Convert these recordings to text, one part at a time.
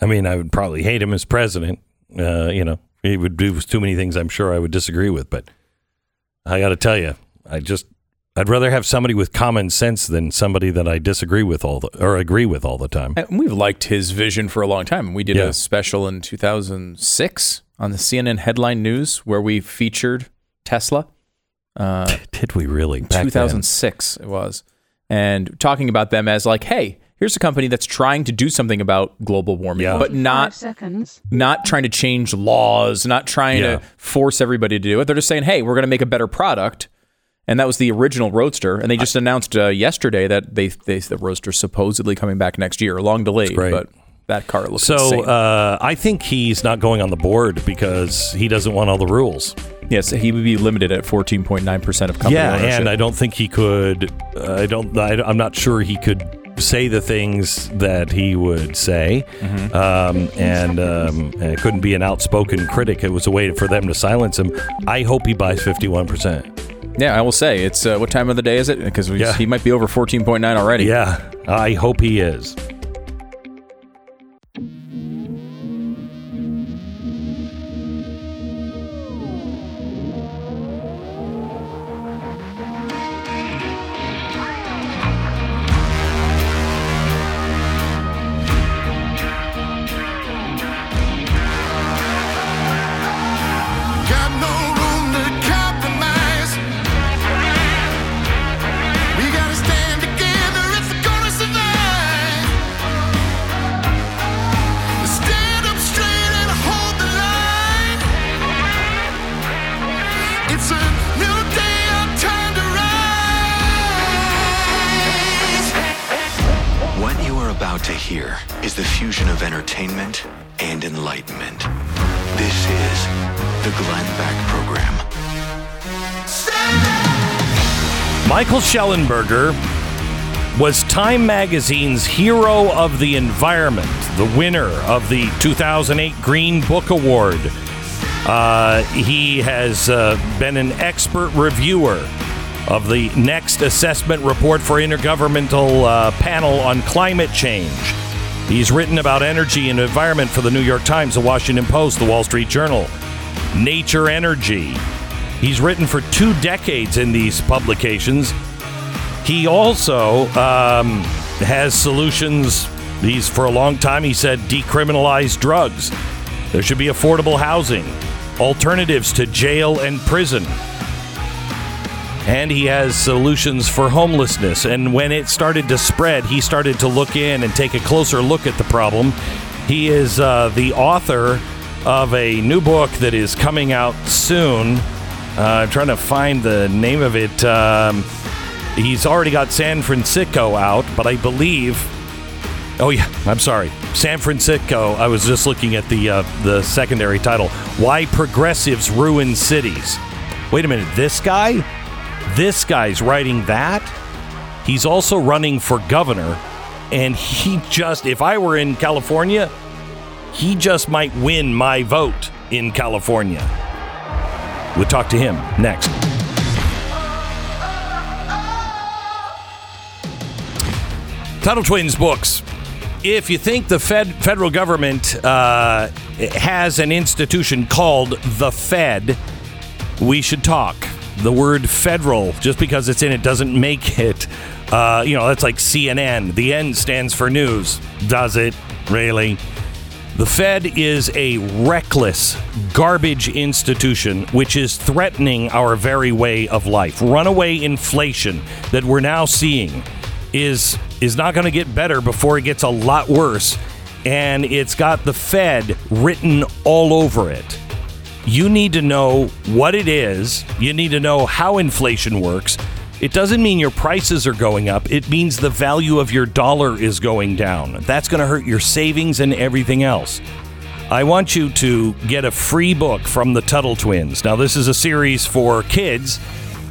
I mean, I would probably hate him as president. Uh, you know, he would do too many things I'm sure I would disagree with. But I got to tell you, I just I'd rather have somebody with common sense than somebody that I disagree with all the or agree with all the time. And we've liked his vision for a long time. We did Yeah. a special in 2006 on the CNN headline news where we featured Tesla. Uh, Did we really? Back then? 2006 it was, and talking about them as like, hey, here's a company that's trying to do something about global warming, Yeah. but not seconds. not trying to change laws, not trying Yeah. to force everybody to do it. They're just saying, hey, we're going to make a better product. And that was the original Roadster, and they just announced uh, yesterday that they, they the Roadster's supposedly coming back next year. Long delayed, great. but that car looks So uh, I think he's not going on the board because he doesn't want all the rules. yes, he would be limited at fourteen point nine percent of company yeah, ownership. and I don't think he could. uh, I don't. I, I'm not sure he could say the things that he would say, Mm-hmm. um, and um, and it couldn't be an outspoken critic. It was a way for them to silence him. I hope he buys 51 percent. yeah, I will say it's uh, what time of the day is it? Because Yeah. he might be over fourteen point nine already. Yeah, I hope he is. Michael Shellenberger was Time Magazine's Hero of the Environment, the winner of the 2008 Green Book Award. Uh, he has uh, been an expert reviewer of the next assessment report for Intergovernmental uh, Panel on Climate Change. He's written about energy and environment for the New York Times, the Washington Post, the Wall Street Journal, Nature Energy. He's written for two decades in these publications. He also um, has solutions. He's for a long time. He said decriminalize drugs. There should be affordable housing, alternatives to jail and prison. And he has solutions for homelessness. And when it started to spread, he started to look in and take a closer look at the problem. He is uh, the author of a new book that is coming out soon. Uh, I'm trying to find the name of it. Um, he's already got San Fransicko out, but I believe. Oh yeah, I'm sorry, San Fransicko. I was just looking at the uh, the secondary title: Why Progressives Ruin Cities. Wait a minute, this guy, this guy's writing that. He's also running for governor, and he just, if I were in California, he just might win my vote in California. We'll talk to him next. Tuttle Twins books. If you think the Fed, federal government uh, has an institution called the Fed, we should talk. The word federal, just because it's in it, doesn't make it. Uh, you know, that's like CNN. The N stands for news. Does it? Really? The Fed is a reckless, garbage institution which is threatening our very way of life. Runaway inflation that we're now seeing is is not going to get better before it gets a lot worse, and it's got the Fed written all over it. You need to know what it is. You need to know how inflation works. It doesn't mean your prices are going up. It means the value of your dollar is going down. That's going to hurt your savings and everything else. I want you to get a free book from the Tuttle Twins. Now, this is a series for kids,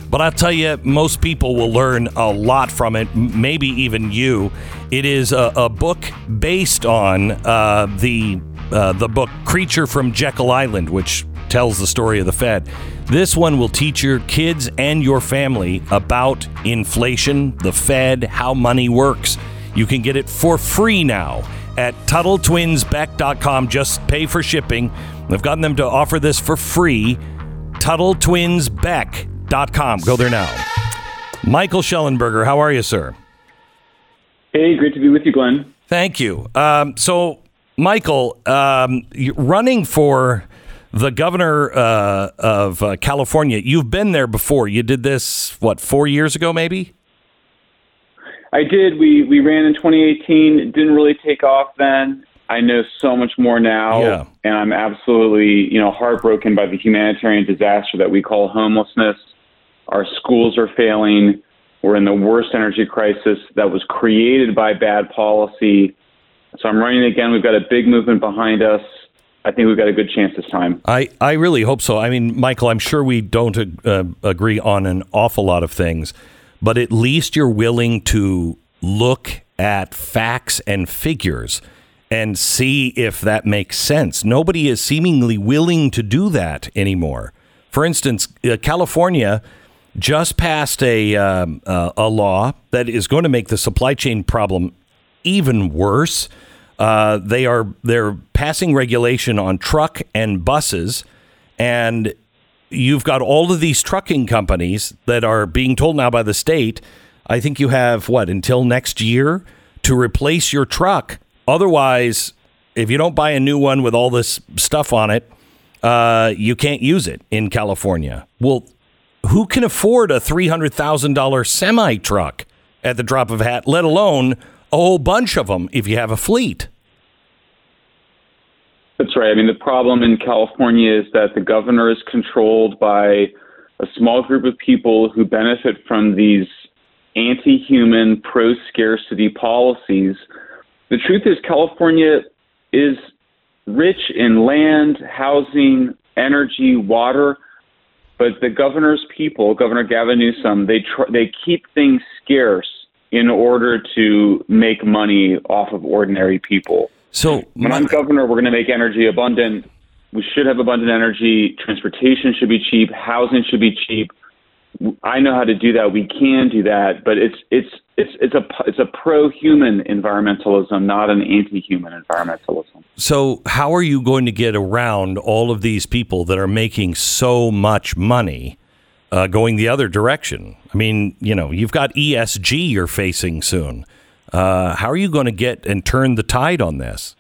but I'll tell you, most people will learn a lot from it, maybe even you. It is a, a book based on uh, the uh, the book Creature from Jekyll Island, which tells the story of the Fed. This one will teach your kids and your family about inflation, the Fed, how money works. You can get it for free now at TuttleTwinsBeck.com. Just pay for shipping. I've gotten them to offer this for free. TuttleTwinsBeck.com. Go there now. Michael Shellenberger, how are you, sir? Hey, great to be with you, Glenn. Thank you. Um, so, Michael, um, you're running for the governor uh, of uh, California. You've been there before. You did this, what, four years ago, maybe? I did. We we ran in 2018. It didn't really take off then. I know so much more now, Yeah. and I'm absolutely you know heartbroken by the humanitarian disaster that we call homelessness. Our schools are failing. We're in the worst energy crisis that was created by bad policy. So I'm running again. We've got a big movement behind us. I think we've got a good chance this time. I, I really hope so. I mean, Michael, I'm sure we don't uh, agree on an awful lot of things, but at least you're willing to look at facts and figures and see if that makes sense. Nobody is seemingly willing to do that anymore. For instance, uh, California just passed a um, uh, a law that is going to make the supply chain problem even worse. Uh, they are they're passing regulation on truck and buses, and you've got all of these trucking companies that are being told now by the state. I think you have what until next year to replace your truck. Otherwise, if you don't buy a new one with all this stuff on it, uh, you can't use it in California. Well, who can afford a three hundred thousand dollar semi truck at the drop of a hat? Let alone a whole bunch of them if you have a fleet. That's right. I mean, the problem in California is that the governor is controlled by a small group of people who benefit from these anti human, pro scarcity policies. The truth is, California is rich in land, housing, energy, water, but the governor's people, Governor Gavin Newsom, they tr- they keep things scarce in order to make money off of ordinary people. So When I'm governor, we're going to make energy abundant. We should have abundant energy. Transportation should be cheap. Housing should be cheap. I know how to do that. We can do that, but it's it's it's it's a it's a pro-human environmentalism, not an anti-human environmentalism. So, how are you going to get around all of these people that are making so much money uh, going the other direction? I mean, you know, you've got ESG you're facing soon. Uh, how are you going to get and turn the tide on this?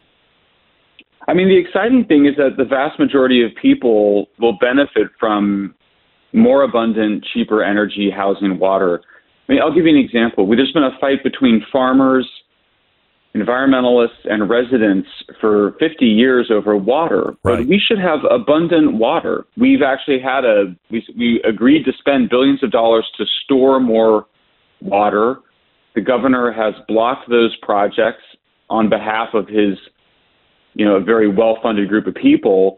I mean, the exciting thing is that the vast majority of people will benefit from more abundant, cheaper energy, housing, water. I mean, I'll give you an example. There's been a fight between farmers, environmentalists, and residents for 50 years over water. Right. But we should have abundant water. We've actually had a, we, we agreed to spend billions of dollars to store more water. The governor has blocked those projects on behalf of his you know, a very well-funded group of people.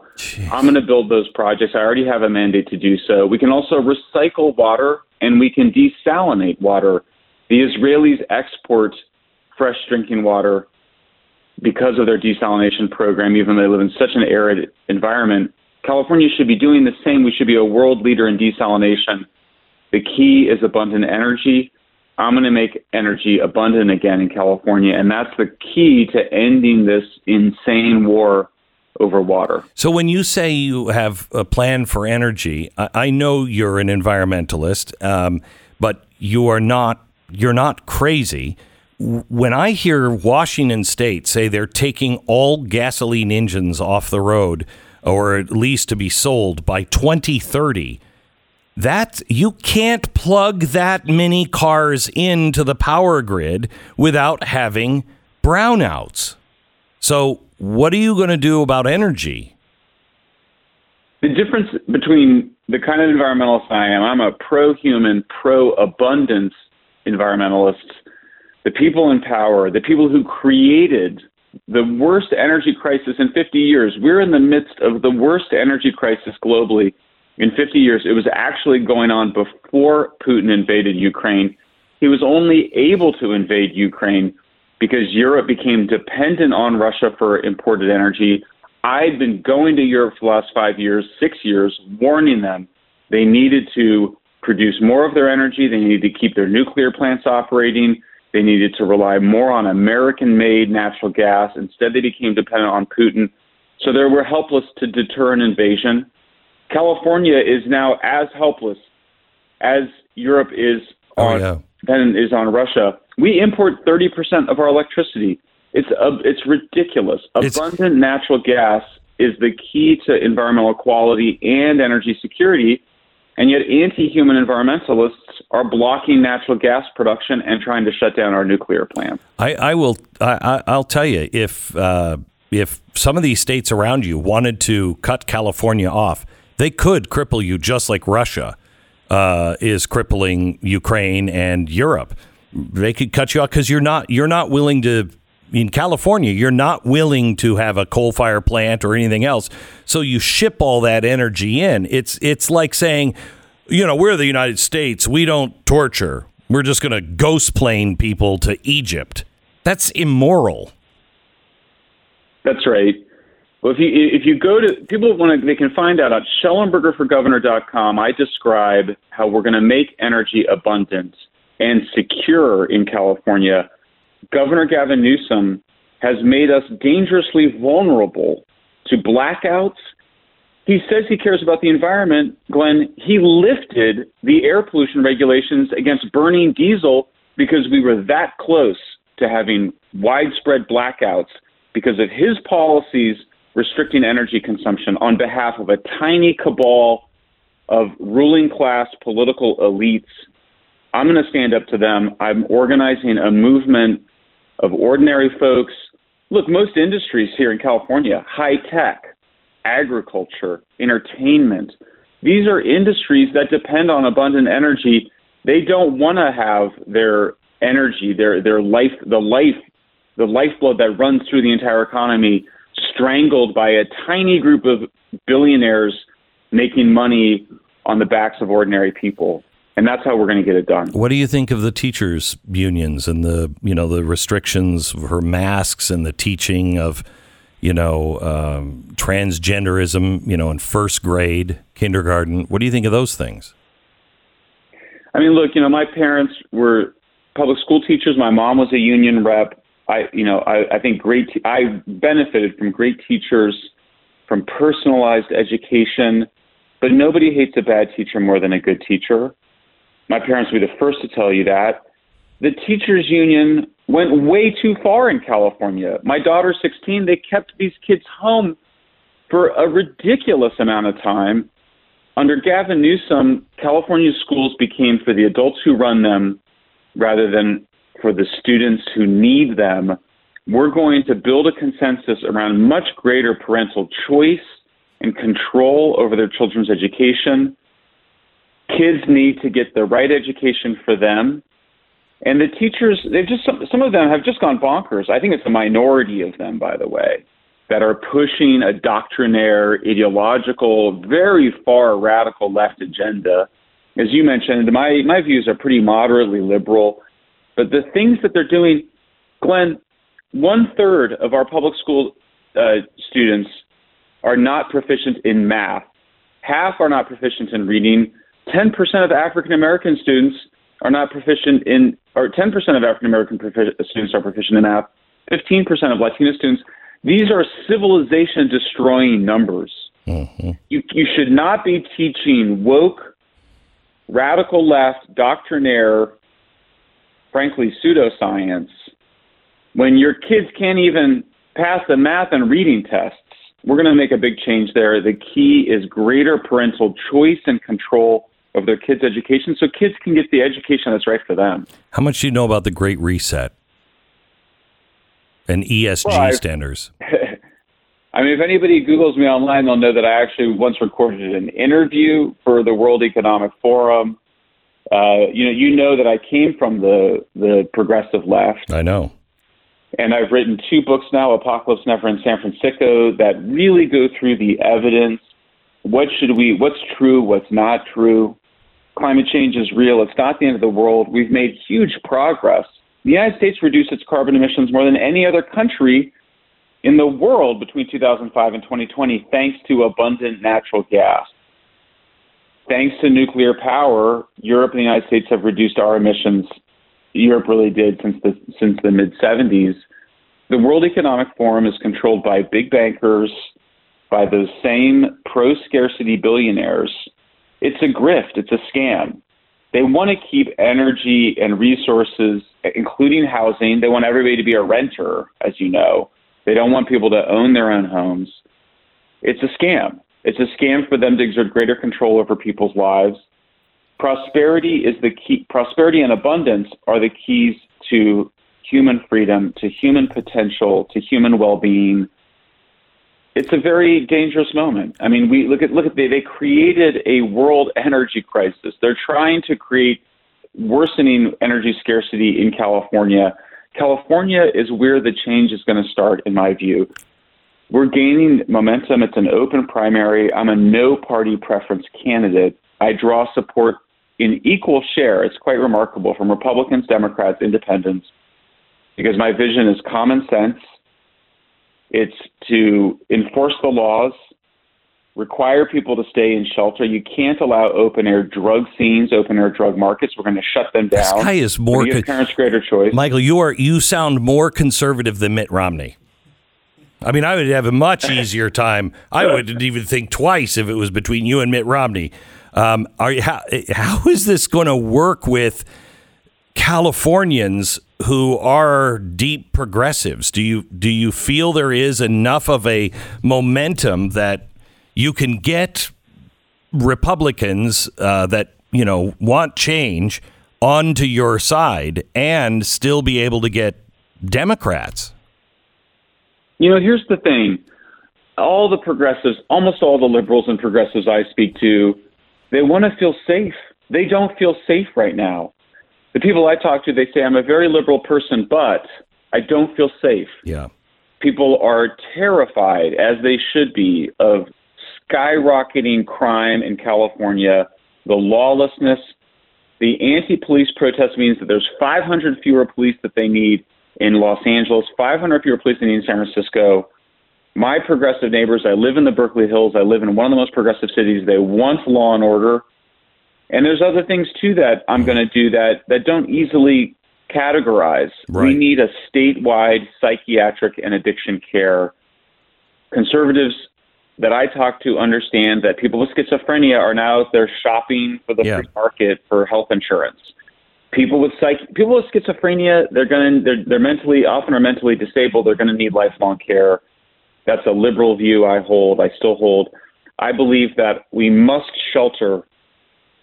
I'm going to build those projects. I already have a mandate to do so. We can also recycle water and we can desalinate water. The Israelis export fresh drinking water because of their desalination program, even though they live in such an arid environment. California should be doing the same. We should be a world leader in desalination. The key is abundant energy. I'm going to make energy abundant again in California, and that's the key to ending this insane war over water. So, when you say you have a plan for energy, I, know you're an environmentalist, um, but you are not. You're not crazy. When I hear Washington State say they're taking all gasoline engines off the road, or at least to be sold by 2030, that you can't plug that many cars into the power grid without having brownouts. So, what are you going to do about energy? The difference between the kind of environmentalist I am, I'm a pro human, pro abundance environmentalist. The people in power, the people who created the worst energy crisis in 50 years. We're in the midst of the worst energy crisis globally in 50 years. It was actually going on before Putin invaded Ukraine. He was only able to invade Ukraine because Europe became dependent on Russia for imported energy. I've been going to Europe for the last five years, six years, warning them they needed to produce more of their energy, they needed to keep their nuclear plants operating, they needed to rely more on American made natural gas. Instead, they became dependent on Putin. So they were helpless to deter an invasion. California is now as helpless as Europe is Oh, on yeah. than is on Russia. We import 30% of our electricity. It's uh, it's ridiculous. It's- Abundant natural gas is the key to environmental quality and energy security. And yet, anti-human environmentalists are blocking natural gas production and trying to shut down our nuclear plants. I, I will. I, I- I'll tell you if uh, if some of these states around you wanted to cut California off, they could cripple you just like Russia uh, is crippling Ukraine and Europe. They could cut you off because you're not you're not willing to. In California, you're not willing to have a coal fire plant or anything else, so you ship all that energy in. It's it's like saying, you know, we're the United States. We don't torture. We're just going to ghost plane people to Egypt. That's immoral. That's right. Well, if you if you go to people want to they can find out at ShellenbergerforGovernor.com. I describe how we're going to make energy abundant and secure in California. Governor Gavin Newsom has made us dangerously vulnerable to blackouts. He says he cares about the environment. Glenn, he lifted the air pollution regulations against burning diesel because we were that close to having widespread blackouts because of his policies restricting energy consumption on behalf of a tiny cabal of ruling class political elites. I'm going to stand up to them. I'm organizing a movement of ordinary folks. Look, most industries here in California, high tech, agriculture, entertainment, these are industries that depend on abundant energy. They don't want to have their energy, their their life, the life, the lifeblood that runs through the entire economy strangled by a tiny group of billionaires making money on the backs of ordinary people. And that's how we're going to get it done. What do you think of the teachers unions and the you know the restrictions for masks and the teaching of you know um, transgenderism you know in first grade kindergarten? What do you think of those things? I mean, look, you know, my parents were public school teachers. My mom was a union rep. I, you know, I, I think great. Te- I benefited from great teachers, from personalized education. But nobody hates a bad teacher more than a good teacher. My parents will be the first to tell you that. The teachers union went way too far in California. My daughter's 16. They kept these kids home for a ridiculous amount of time. Under Gavin Newsom, California schools became for the adults who run them rather than for the students who need them. We're going to build a consensus around much greater parental choice and control over their children's education. Kids need to get the right education for them. And the teachers, they've just some, some of them have just gone bonkers. I think it's a minority of them, by the way, that are pushing a doctrinaire, ideological, very far radical left agenda. As you mentioned, my my views are pretty moderately liberal, but the things that they're doing, Glenn, one third of our public school uh, students are not proficient in math. Half are not proficient in reading. 10% of African American students are not proficient in, or 10% of African American profi- students are proficient in math. 15% of Latino students. These are civilization destroying numbers. Mm-hmm. You, you should not be teaching woke, radical left, doctrinaire, frankly, pseudoscience when your kids can't even pass the math and reading tests. We're going to make a big change there. The key is greater parental choice and control of their kids' education so kids can get the education that's right for them. How much do you know about the Great Reset and ESG Well, standards? I mean, if anybody Googles me online, they'll know that I actually once recorded an interview for the World Economic Forum. Uh, you know, you know that I came from the the progressive left. I know. And I've written two books now, Apocalypse Never in San Fransicko, that really go through the evidence. What should we, what's true, what's not true. Climate change is real. It's not the end of the world. We've made huge progress. The United States reduced its carbon emissions more than any other country in the world between 2005 and 2020, thanks to abundant natural gas. Thanks to nuclear power, Europe and the United States have reduced our emissions. Europe really did since the since the mid 70s. The World Economic Forum is controlled by big bankers, by those same pro scarcity billionaires. It's a grift. It's a scam. They want to keep energy and resources, including housing. They want everybody to be a renter, as you know. They don't want people to own their own homes. It's a scam. It's a scam for them to exert greater control over people's lives. Prosperity is the key. Prosperity and abundance are the keys to human freedom, to human potential, to human well-being. It's a very dangerous moment. I mean, we look at look at they they created a world energy crisis. They're trying to create worsening energy scarcity in California. California is where the change is going to start, in my view. We're gaining momentum. It's an open primary. I'm a no party preference candidate. I draw support in equal share. It's quite remarkable from Republicans, Democrats, Independents, because my vision is common sense. It's to enforce the laws, require people to stay in shelter. You can't allow open air drug scenes, open air drug markets. We're going to shut them down. This guy is more. give parents greater choice. Michael, you are you sound more conservative than Mitt Romney. I mean, I would have a much easier time. I wouldn't even think twice if it was between you and Mitt Romney. Um, are you, how, how is this going to work with Californians who are deep progressives? Do you do you feel there is enough of a momentum that you can get Republicans uh, that you know want change onto your side and still be able to get Democrats? You know, here's the thing. All the progressives, almost all the liberals and progressives I speak to, they want to feel safe. They don't feel safe right now. The people I talk to, they say, I'm a very liberal person, but I don't feel safe. Yeah. People are terrified, as they should be, of skyrocketing crime in California, the lawlessness. The anti police protest means that there's 500 fewer police that they need in Los Angeles, 500 fewer police than they need in San Francisco. My progressive neighbors, I live in the Berkeley Hills. I live in one of the most progressive cities. They want law and order. And there's other things too that I'm going to do that that don't easily categorize. We need a statewide psychiatric and addiction care. Conservatives that I talk to understand that people with schizophrenia are now out there shopping for the Yeah. free market for health insurance. People with psych people with schizophrenia, they're going to they're, they're mentally often are mentally disabled. They're going to need lifelong care. That's a liberal view I hold. I still hold. I believe that we must shelter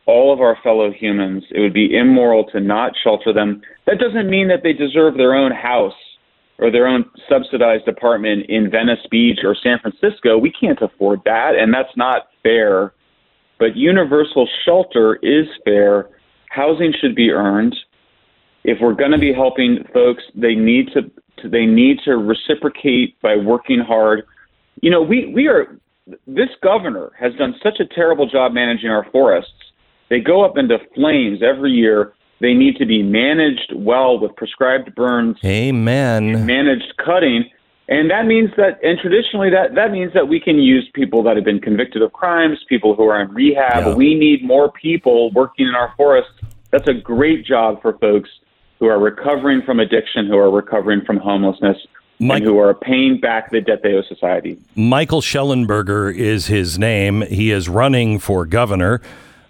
all of our fellow humans. It would be immoral to not shelter them. That doesn't mean that they deserve their own house or their own subsidized apartment in Venice Beach or San Francisco. We can't afford that, and that's not fair. But universal shelter is fair. Housing should be earned. If we're going to be helping folks, they need to, they need to reciprocate by working hard. You know, we we are this governor has done such a terrible job managing our forests. They go up into flames every year. They need to be managed well with prescribed burns, Amen. managed cutting, and that means that and traditionally that that means that we can use people that have been convicted of crimes, people who are in rehab. Yeah. We need more people working in our forests. That's a great job for folks who are recovering from addiction, who are recovering from homelessness, Mike- and who are paying back the debt they owe society. Michael Shellenberger is his name. He is running for governor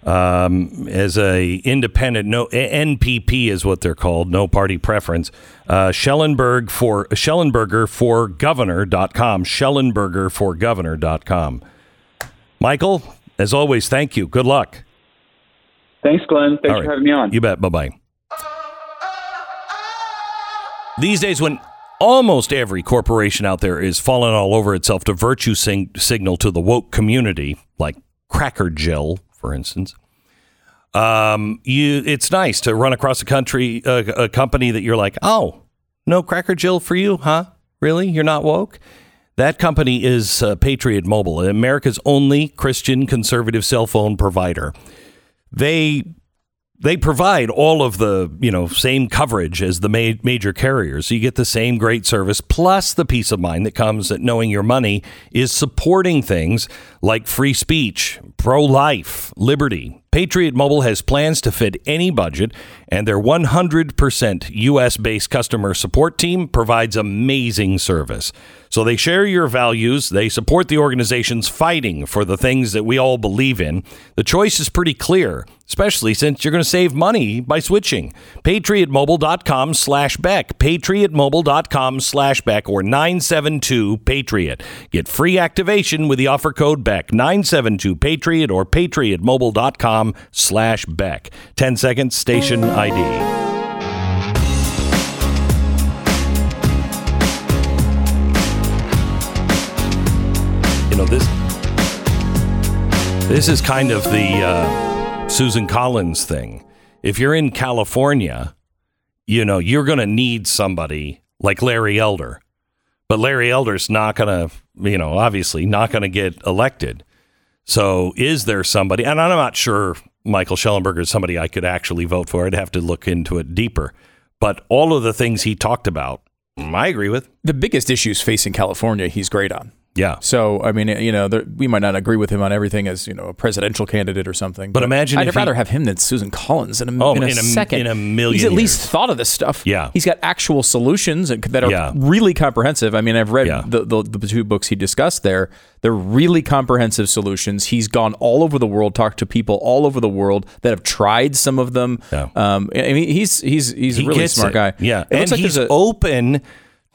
um, as a independent. No NPP is what they're called. No party preference. Uh, Schellenberg for Shellenberger for governor.com. Shellenberger for governor.com. Michael, as always, thank you. Good luck. Thanks, Glenn. Thanks for having me on. You bet. Bye bye. These days, when almost every corporation out there is falling all over itself to virtue sing- signal to the woke community, like Cracker Gel, for instance, um, you it's nice to run across a country, a, company that you're like, oh, No Cracker Jill for you, huh? Really? You're not woke? That company is uh, Patriot Mobile, America's only Christian conservative cell phone provider. They they provide all of the you know same coverage as the ma- major carriers. So you get the same great service plus the peace of mind that comes at knowing your money is supporting things like free speech, pro life, liberty. Patriot Mobile has plans to fit any budget, and their 100% US based customer support team provides amazing service. So they share your values, they support the organizations fighting for the things that we all believe in. The choice is pretty clear, especially since you're going to save money by switching. PatriotMobile.com slash Beck, PatriotMobile.com slash Beck, or 972 Patriot. Get free activation with the offer code Beck, 972 Patriot, or PatriotMobile.com slash Beck. 10 seconds, station ID. You know, this this is kind of the uh, Susan Collins thing. If you're in California, you know, you're going to need somebody like Larry Elder. But Larry Elder's not going to, you know, obviously not going to get elected. So is there somebody, and I'm not sure Michael Shellenberger is somebody I could actually vote for. I'd have to look into it deeper. But all of the things he talked about, I agree with. The biggest issues facing California, he's great on. Yeah. So I mean, you know, there, we might not agree with him on everything as you know a presidential candidate or something. But imagine I'd if he- rather have him than Susan Collins in a, Oh, in a in a- second. in a million He's at least thought of this stuff. Yeah. He's got actual solutions that are Yeah. really comprehensive. I mean, I've read Yeah. the, the the two books he discussed there. They're really comprehensive solutions. He's gone all over the world, talked to people all over the world that have tried some of them. Yeah. Um, I mean, he's he's he's a He really smart it. guy. Yeah. It looks and like he's a, open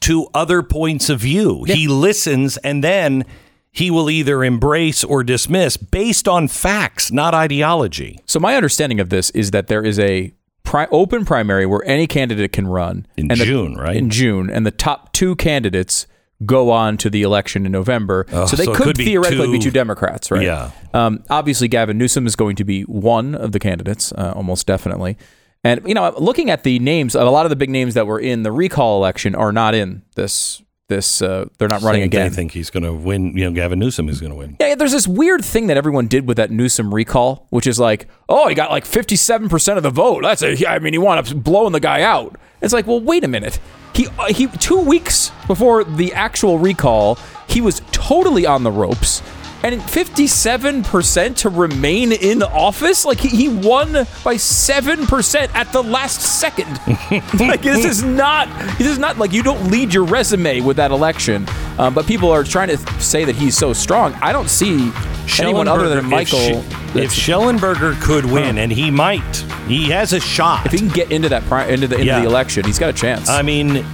to other points of view. He listens and then he will either embrace or dismiss based on facts, not ideology. So my understanding of this is that there is a pri- open primary where any candidate can run In and the- June, right? In June, and the top two candidates go on to the election in November. so they so could, could be theoretically be two- two Democrats, right? Yeah. Um, obviously, Gavin Newsom is going to be one of the candidates, uh, almost definitely. And you know, looking at the names, a lot of the big names that were in the recall election are not in this. This uh, they're not running Saying again. They think he's going to win. You know, Gavin Newsom is going to win. Yeah, there's this weird thing that everyone did with that Newsom recall, which is like, oh, he got like 57% of the vote. That's a, I mean, he wound up blowing the guy out. It's like, well, wait a minute. He, uh, he, two weeks before the actual recall, he was totally on the ropes. And 57% to remain in office? Like, he, won by 7% at the last second. like, this is not, this is not like you don't lead your resume with that election. Um, but people are trying to say that he's so strong. I don't see anyone other than Michael. If, Sch- if Shellenberger could win, and he might, he has a shot. if he can get into that pri- into the into Yeah. the election, he's got a chance. I mean,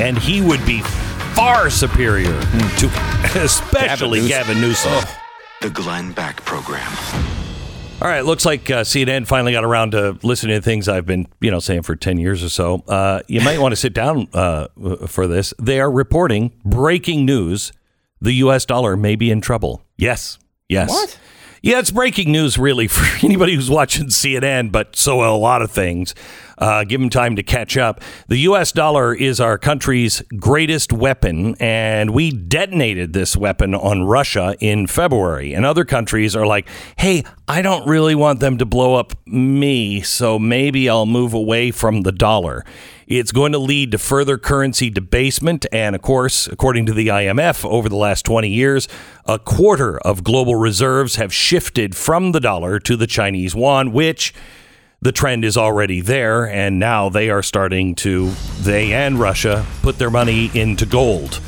and he would be far superior to especially Gavin Newsom. The Glenn Beck Program. All right, looks like uh, CNN finally got around to listening to things I've been, you know, saying for ten years or so. Uh, you might want to sit down uh, for this. They are reporting breaking news: the U.S. dollar may be in trouble. Yes, yes. What? Yeah, it's breaking news, really, for anybody who's watching CNN, but so a lot of things. Uh, give them time to catch up. The U.S. dollar is our country's greatest weapon, and we detonated this weapon on Russia in February. And other countries are like, hey, I don't really want them to blow up me, so maybe I'll move away from the dollar. It's going to lead to further currency debasement. And of course, according to the IMF, over the last 20 years, a quarter of global reserves have shifted from the dollar to the Chinese yuan, which the trend is already there. And now they are starting to, they and Russia, put their money into gold.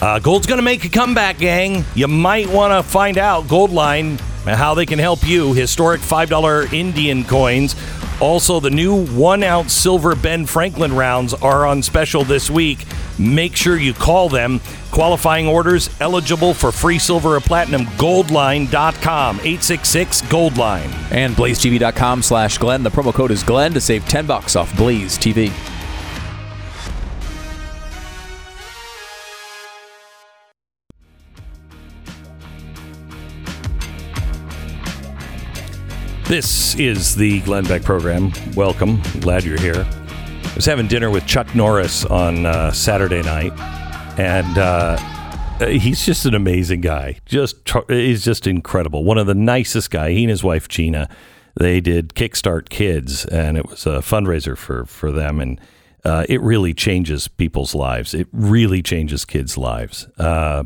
Uh, gold's going to make a comeback, gang. You might want to find out Goldline how they can help you. Historic $5 Indian coins. Also, the new one ounce silver Ben Franklin rounds are on special this week. Make sure you call them. Qualifying orders eligible for free silver or platinum. Goldline.com 866 Goldline. and blazetv.com slash Glenn. The promo code is Glenn to save 10 bucks off Blaze TV. This is the Glenn Beck program. Welcome. Glad you're here. I was having dinner with Chuck Norris on uh, Saturday night, and uh, uh, he's just an amazing guy. Just he's just incredible. One of the nicest guy. He and his wife Gena, they did Kickstart Kids, and it was a fundraiser for for them, and uh, it really changes people's lives. It really changes kids' lives. Uh,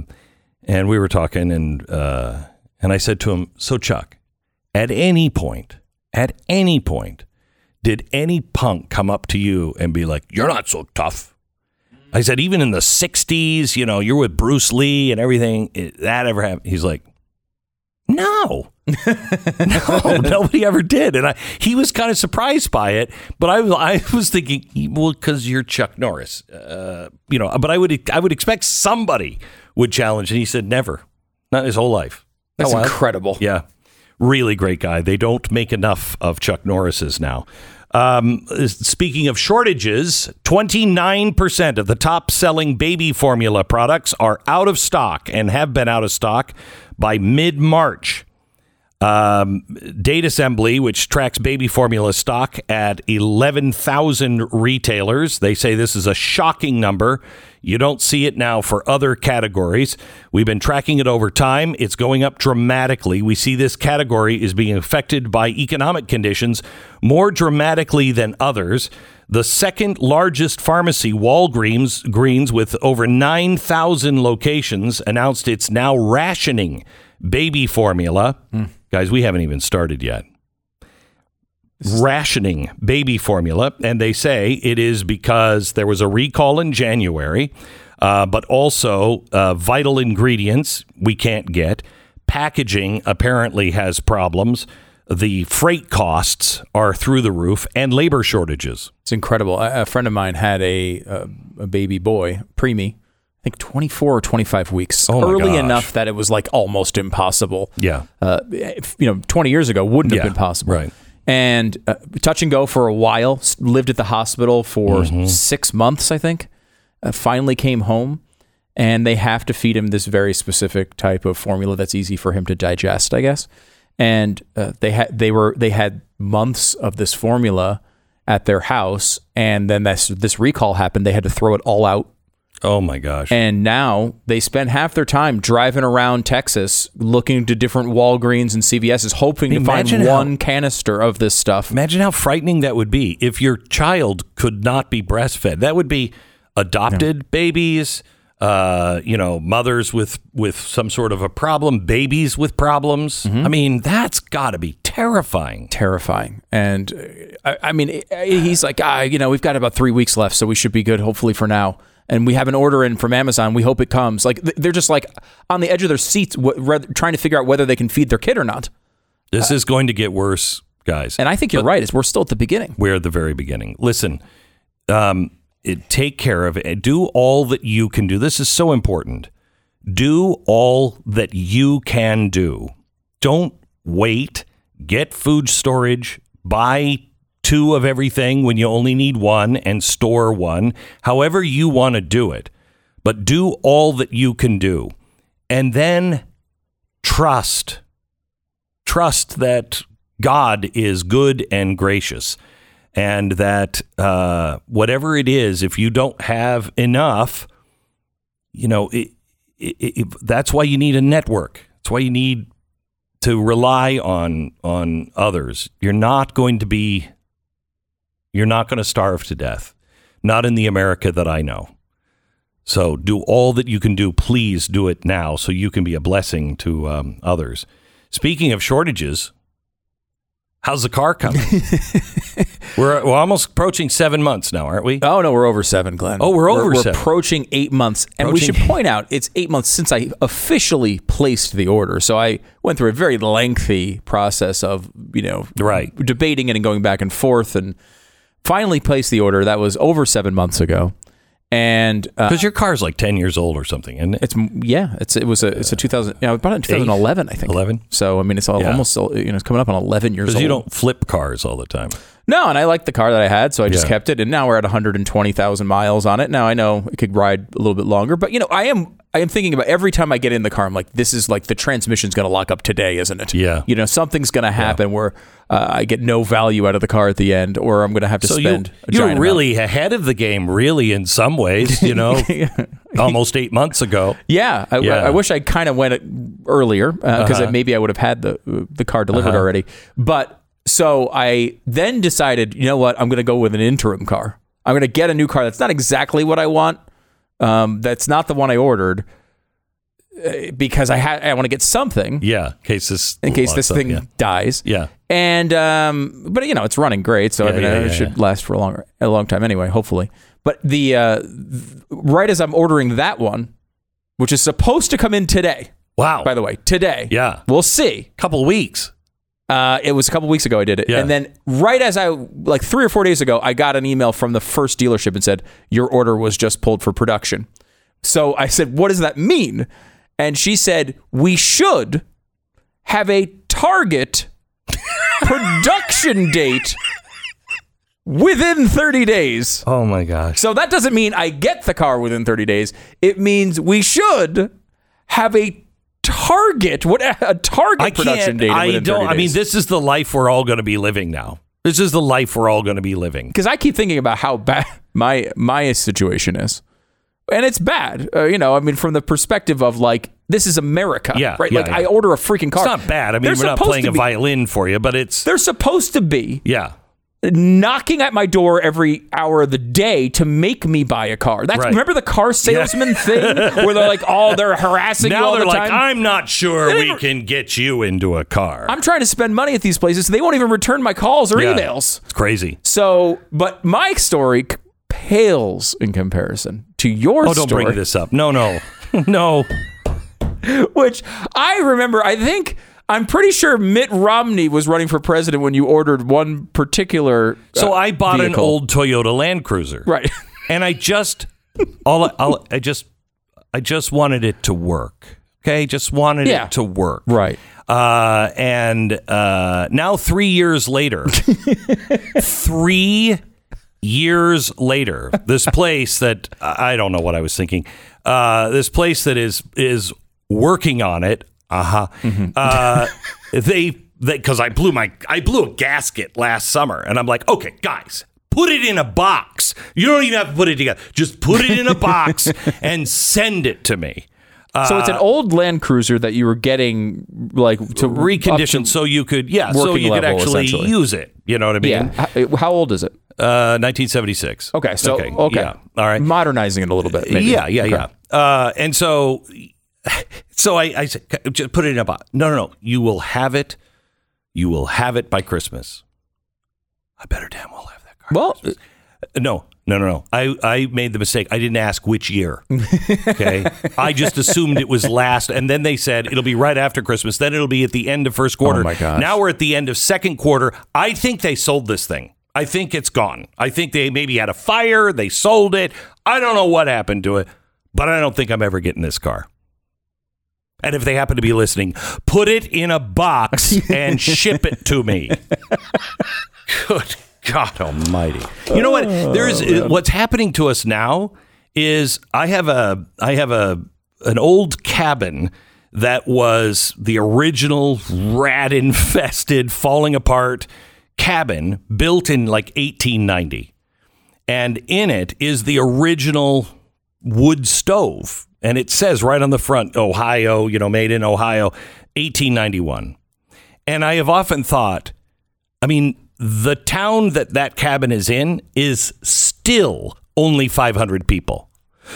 and we were talking, and uh, and I said to him, "So Chuck, at any point, at any point." did any punk come up to you and be like, "You're not so tough"? I said, even in the '60s, you know, you're with Bruce Lee and everything. It, that ever happened? He's like, no, no, nobody ever did, and I, he was kind of surprised by it. But I, was- I was thinking, well, because you're Chuck Norris, uh, you know. But I would, I would expect somebody would challenge, and he said, never, not his whole life. That's Oh, incredible. Yeah. Really great guy. They don't make enough of Chuck Norris's now. Um, speaking of shortages, 29% of the top selling baby formula products are out of stock and have been out of stock by mid March. Um, Datasembly, which tracks baby formula stock at 11,000 retailers, they say this is a shocking number. You don't see it now for other categories. We've been tracking it over time. It's going up dramatically. We see this category is being affected by economic conditions more dramatically than others. The second largest pharmacy, Walgreens, Greens, with over 9,000 locations, announced it's now rationing baby formula. Guys, we haven't even started yet. Rationing baby formula. And they say it is because there was a recall in January, uh, but also uh, vital ingredients we can't get. Packaging apparently has problems. The freight costs are through the roof and labor shortages. It's incredible. A, friend of mine had a a, a baby boy, preemie, I think 24 or 25 weeks, Oh early gosh. enough that it was like almost impossible. Yeah. Uh, if, you know, 20 years ago wouldn't Yeah, have been possible. right. And uh, touch and go for a while. Lived at the hospital for Mm-hmm. six months, I think. Uh, finally came home, and they have to feed him this very specific type of formula that's easy for him to digest, I guess. And uh, they had they were they had months of this formula at their house, and then this this recall happened. They had to throw it all out Oh my gosh. and now they spend half their time driving around Texas looking to different Walgreens and CVS's, hoping to Imagine find how- one canister of this stuff. Imagine how frightening that would be if your child could not be breastfed. That would be adopted babies, uh, you know, mothers with with some sort of a problem, babies with problems. I mean, that's got to be terrifying. Terrifying. And uh, I, I mean, uh, he's like, ah, you know, we've got about three weeks left, so we should be good, hopefully, for now. And we have an order in from Amazon. We hope it comes. Like they're just like on the edge of their seats, trying to figure out whether they can feed their kid or not. This is going to get worse, guys. And I think you're right. Is we're still at the beginning. We're at the very beginning. Listen, um, it, take care of it. Do all that you can do. This is so important. Do all that you can do. Don't wait. Get food storage. Buy two of everything when you only need one and store one. However, you want to do it. But do all that you can do. And then trust trust that God is good and gracious, and that uh, whatever it is, if you don't have enough, you know, it, it, it, that's why you need a network. That's why you need to rely on on others. You're not going to be, you're not going to starve to death. Not in the America that I know. So do all that you can do. Please do it now so you can be a blessing to um, others. Speaking of shortages, how's the car coming? we're, we're almost approaching seven months now, aren't we? Oh no, we're over seven, Glenn. Oh, we're over We're seven. approaching eight months, and we should point out it's eight months since I officially placed the order. So I went through a very lengthy process of you know Right. debating it and going back and forth, and finally placed the order. That was over seven months ago, and uh, Because your car's like 10 years old or something, isn't it? it's yeah, it's it was a it's a 2000. You know, I bought it in 2011, I think. 11? So I mean, it's all, Yeah. almost you know it's coming up on 11 years Because you don't flip cars all the time. No, and I liked the car that I had, so I just Yeah. kept it. And now we're at 120,000 miles on it. Now I know it could ride a little bit longer, but you know, I am I am thinking about every time I get in the car, I'm like, this is like the transmission's going to lock up today, isn't it? Yeah. You know, something's going to happen where uh, I get no value out of the car at the end, or I'm going to have to So you, spend. a you're giant really ahead of the game, really, in some ways. You know, almost eight months ago. Yeah, I, Yeah. I wish I kind of went earlier because Uh-huh. maybe I would have had the the car delivered already. But so I then decided, you know what? I'm going to go with an interim car. I'm going to get a new car that's not exactly what I want. Um, that's not the one I ordered uh, because I had I want to get something Yeah, in case this in case this up, thing Yeah. dies. yeah. And um, but you know it's running great, so I mean yeah, it should yeah. last for a longer a long time anyway, hopefully. But the uh, th- right as I'm ordering that one, which is supposed to come in today, Wow. by the way, today. Yeah. we'll see. couple weeks. Uh, it was a couple weeks ago I did it, Yeah. and then right as I like three or four days ago, I got an email from the first dealership and said your order was just pulled for production. So I said, "What does that mean?" And she said, "We should have a target production date within 30 days." Oh my gosh. So that doesn't mean I get the car within 30 days. It means we should have a target, what a target I production date I don't. I mean, this is the life we're all going to be living now. This is the life we're all going to be living. because I keep thinking about how bad my my situation is, and it's bad. Uh, you know, I mean, from the perspective of like this is America, Yeah, right? yeah, like yeah. I order a freaking car. It's not bad. I mean, They're we're not playing a violin for you, but it's They're supposed to be yeah. Knocking at my door every hour of the day to make me buy a car. That's Right. remember the car salesman thing where they're like, oh, they're harassing you all they're the like, time. I'm not sure They we didn't- can get you into a car. I'm trying to spend money at these places. So they won't even return my calls or Yeah. emails. It's crazy. So, but my story pales in comparison to your Oh, don't story, bring this up. No, no, no. which I remember. I think I'm pretty sure Mitt Romney was running for president when you ordered one particular. So uh, I bought an old Toyota Land Cruiser, right. and I just, all, all I just, I just wanted it to work. Okay, just wanted Yeah. it to work. Right. Uh, and uh, now three years later, three years later, this place that I don't know what I was thinking. Uh, this place that is is working on it. Uh-huh. Uh They they because I blew my I blew a gasket last summer, and I'm like, okay, guys. Put it in a box. You don't even have to put it together. Just put it in a box and send it to me. so it's an old Land Cruiser that you were getting like to reconditioned up so you could yeah so you could actually use it you know what i mean yeah. How, how old is it? uh 1976 Okay. So okay. yeah all right Modernizing it a little bit. Maybe. yeah yeah Okay. yeah uh and so so i i said just put it in a box. No no no. You will have it. You will have it by christmas. I better damn well have that car Well, no no no no. I i made the mistake. I didn't ask which year. Okay? I just assumed it was last and then they said it'll be right after christmas. Then it'll be at the end of first quarter. Oh my gosh. now we're at the end of second quarter. I think they sold this thing. I think it's gone. I think they maybe had a fire. They sold it. I don't know what happened to it but i don't think i'm ever getting this car and if they happen to be listening, put it in a box and ship it to me. Good God Almighty! You know what? Oh, there is uh, what's happening to us now is I have a I have a an old cabin that was the original rat infested, falling apart cabin built in like 1890, and in it is the original wood stove. And it says right on the front, Ohio, you know, made in Ohio, 1891. And I have often thought, I mean, the town that that cabin is in is still only 500 people.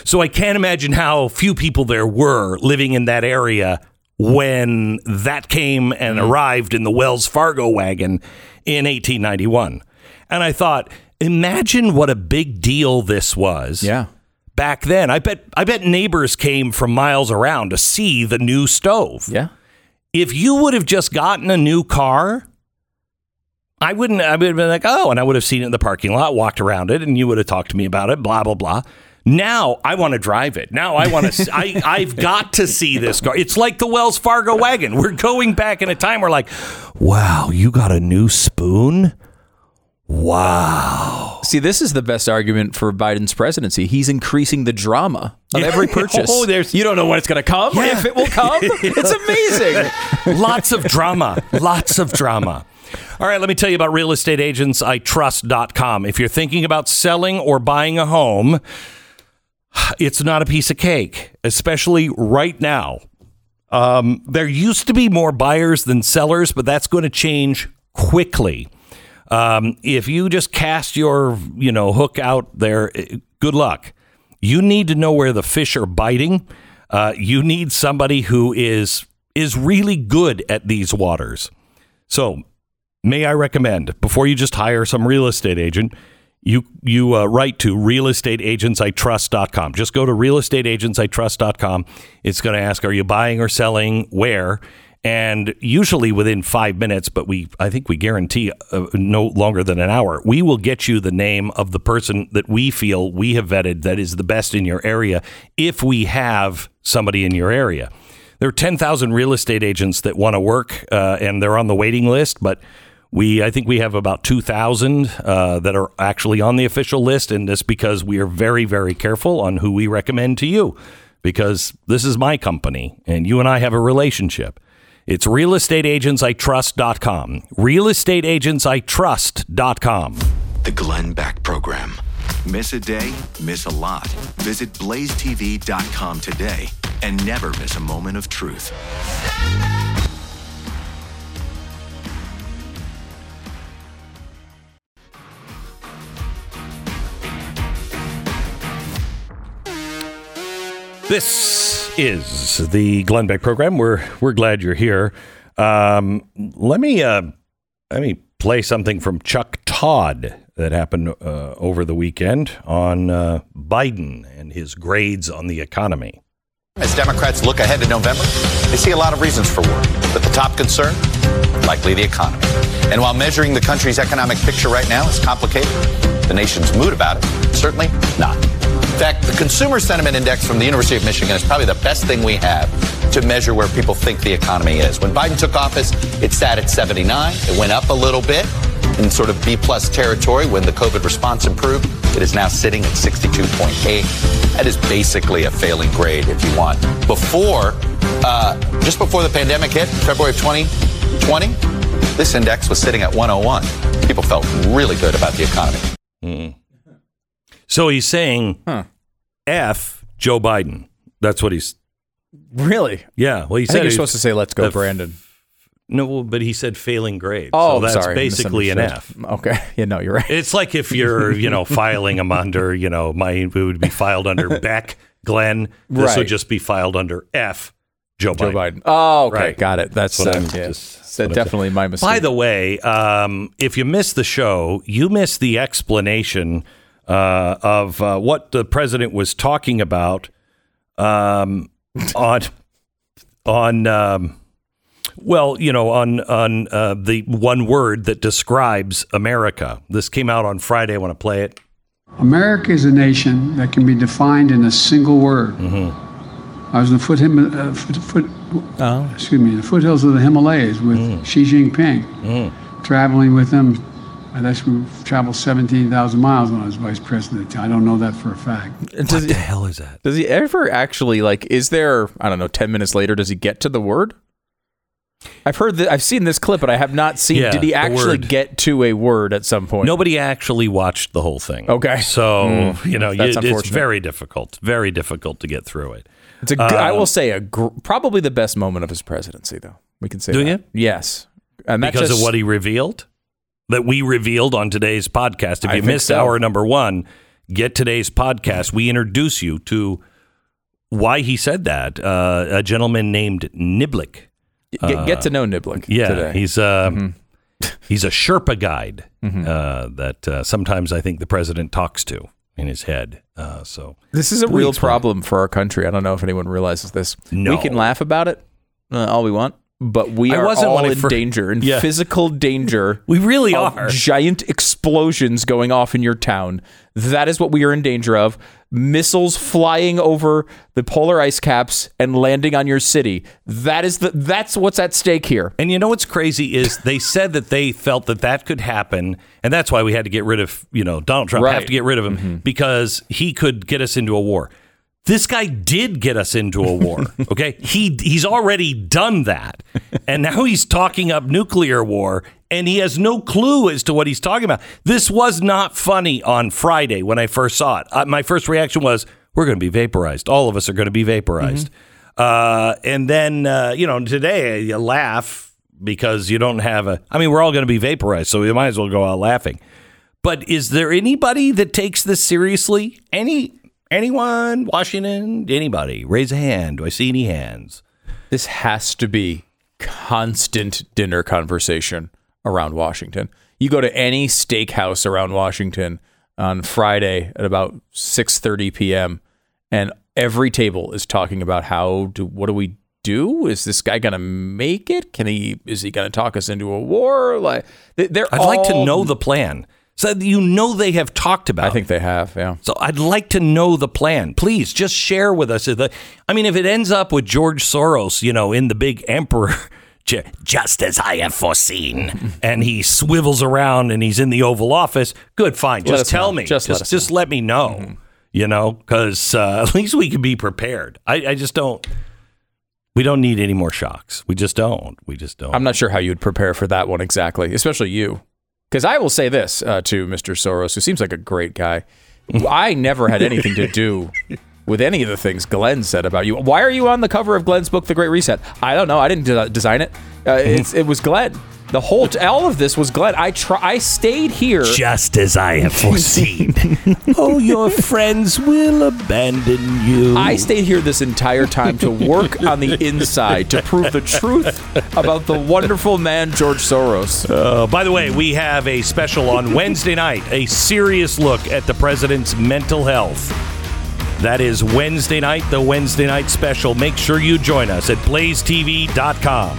So I can't imagine how few people there were living in that area when that came and mm-hmm. arrived in the Wells Fargo wagon in 1891. And I thought, imagine what a big deal this was yeah. Back then. I bet I bet neighbors came from miles around to see the new stove. Yeah. If you would have just gotten a new car, I wouldn't I would have been like, "Oh," and I would have seen it in the parking lot, walked around it, and you would have talked to me about it, blah blah blah. Now I want to drive it. Now I want to. I I've got to see this car. It's like the Wells Fargo wagon. We're going back in a time. We're like, wow, you got a new spoon. Wow. See, this is the best argument for Biden's presidency. He's increasing the drama of every purchase. Oh, there's- you don't know when it's going to come, Yeah. if it will come. it's amazing. Lots of drama. Lots of drama. All right, let me tell you about realestateagentsitrust.com. If you're thinking about selling or buying a home, it's not a piece of cake, especially right now. Um, there used to be more buyers than sellers, but that's going to change quickly. Um, if you just cast your, you know, hook out there, eh, good luck. You need to know where the fish are biting. Uh, you need somebody who is is really good at these waters. So, may I recommend before you just hire some real estate agent, you you uh, write to realestateagentsitrust.com. Just go to realestateagentsitrust.com. It's going to ask, are you buying or selling? Where? And usually within five minutes, but we I think we guarantee uh, no longer than an hour, we will get you the name of the person that we feel we have vetted that is the best in your area. If we have somebody in your area, there are ten thousand real estate agents that want to work, uh, and they're on the waiting list, but. We, I think we have about 2,000 uh, that are actually on the official list, and this because we are very, very careful on who we recommend to you, because this is my company, and you and I have a relationship. It's realestateagentsitrust.com. Realestateagentsitrust.com. The Glenn Beck Program. Miss a day, miss a lot. Visit blazetv.com today and never miss a moment of truth. This is the Glenn Beck program. We're we're glad you're here. Um, let me uh, let me play something from Chuck Todd that happened uh, over the weekend on uh, Biden and his grades on the economy. As Democrats look ahead to November, they see a lot of reasons for worry. But the top concern, likely the economy. And while measuring the country's economic picture right now is complicated, the nation's mood about it, certainly not. In fact, the Consumer Sentiment Index from the University of Michigan is probably the best thing we have to measure where people think the economy is. When Biden took office, it sat at 79. It went up a little bit in sort of B plus territory when the COVID response improved. It is now sitting at 62.8. That is basically a failing grade if you want. Before, uh, just before the pandemic hit, February of 2020, this index was sitting at 101. People felt really good about the economy. So he's saying F Joe Biden. That's what he's. Really? Yeah. Well, he I said think you're he's- supposed to say, let's go, f- Brandon. No, but he said failing grade. Oh, so that's sorry. basically an F. Okay. Yeah, no, you're right. It's like if you're, you know, filing them under, you know, my it would be filed under Beck, Glenn. This Right. would just be filed under F, Joe Biden. Joe Biden. Oh, okay. Right. Got it. That's, That's what uh, yeah. just- That's definitely my mistake. By the way, um, if you missed the show, you missed the explanation uh, of uh, what the president was talking about um, on on um, well, you know, on on uh, the one word that describes America. This came out on Friday. I want to play it. America is a nation that can be defined in a single word. I was in the foot, Him- uh, foot, foot excuse me, the foothills of the Himalayas with Xi Jinping, traveling with him. And actually, we traveled 17,000 miles when I was vice president. I don't know that for a fact. Does What he, the hell is that? does he ever actually, like, is there, I don't know, 10 minutes later, does he get to the word? I've heard that, I've seen this clip, but I have not seen, Yeah, did he actually word. get to a word at some point? Nobody actually watched the whole thing. Okay. So, mm. you know, you, it's very difficult, very difficult to get through it. It's a, g- I um, will say, a gr- probably the best moment of his presidency, though. We can say Do that. you? Yes. And because just- of what he revealed that we revealed on today's podcast. If you missed so. hour number one, get today's podcast. We introduce you to why he said that. Uh, a gentleman named Niblick. get, get to know Niblick uh, Yeah, today. he's uh, Mm-hmm. he's a Sherpa guide uh, that uh, sometimes I think the president talks to in his head. Uh, so This is a real problem for our country. I don't know if anyone realizes this. No. We can laugh about it uh, all we want, but we I are all in fir- danger, in Yeah. physical danger. We really of are. Giant explosions going off in your town. That is what we are in danger of. Missiles flying over the polar ice caps and landing on your city. That is the that's what's at stake here. And you know what's crazy is they said that they felt that that could happen, and that's why we had to get rid of you know Donald Trump. We have to get rid of him mm-hmm. because he could get us into a war. This guy did get us into a war. Okay, he he's already done that, and now he's talking up nuclear war, and he has no clue as to what he's talking about. This was not funny on Friday when I first saw it. Uh, my first reaction was, "We're going to be vaporized. All of us are going to be vaporized." Uh, and then uh, you know today you laugh because you don't have a. I mean, we're all going to be vaporized, so we might as well go out laughing. But is there anybody that takes this seriously? Any anyone? Washington? Anybody? Raise a hand. Do I see any hands? This has to be constant dinner conversation around Washington. You go to any steakhouse around Washington on Friday at about 6:30 p.m. and every table is talking about how do what do we do? Is this guy going to make it? Can he is he going to talk us into a war? Like they- they're I'd like to know the plan. So you know they have talked about. I think they have, yeah. So I'd like to know the plan. Please just share with us. The, I mean, if it ends up with George Soros, you know, in the big emperor, ju- just as I have foreseen, and he swivels around and he's in the Oval Office, good, fine. Let Just us tell know. me. Just Just, let just, let me know. You know, because uh, at least we can be prepared. I, I just don't. We don't need any more shocks. We just don't. We just don't. I'm not sure how you'd prepare for that one exactly, especially you. Because I will say this uh, to Mr. Soros, who seems like a great guy. I never had anything to do with any of the things Glenn said about you. Why are you on the cover of Glenn's book, The Great Reset? I don't know. I didn't de- design it. Uh, it was Glenn. The whole, t- all of this was Glenn. I try, I stayed here. just as I have foreseen. oh, your friends will abandon you. I stayed here this entire time to work on the inside to prove the truth about the wonderful man George Soros. Uh, by the way, we have a special on Wednesday night, a serious look at the president's mental health. That is Wednesday night, the Wednesday night special. Make sure you join us at blazetv.com.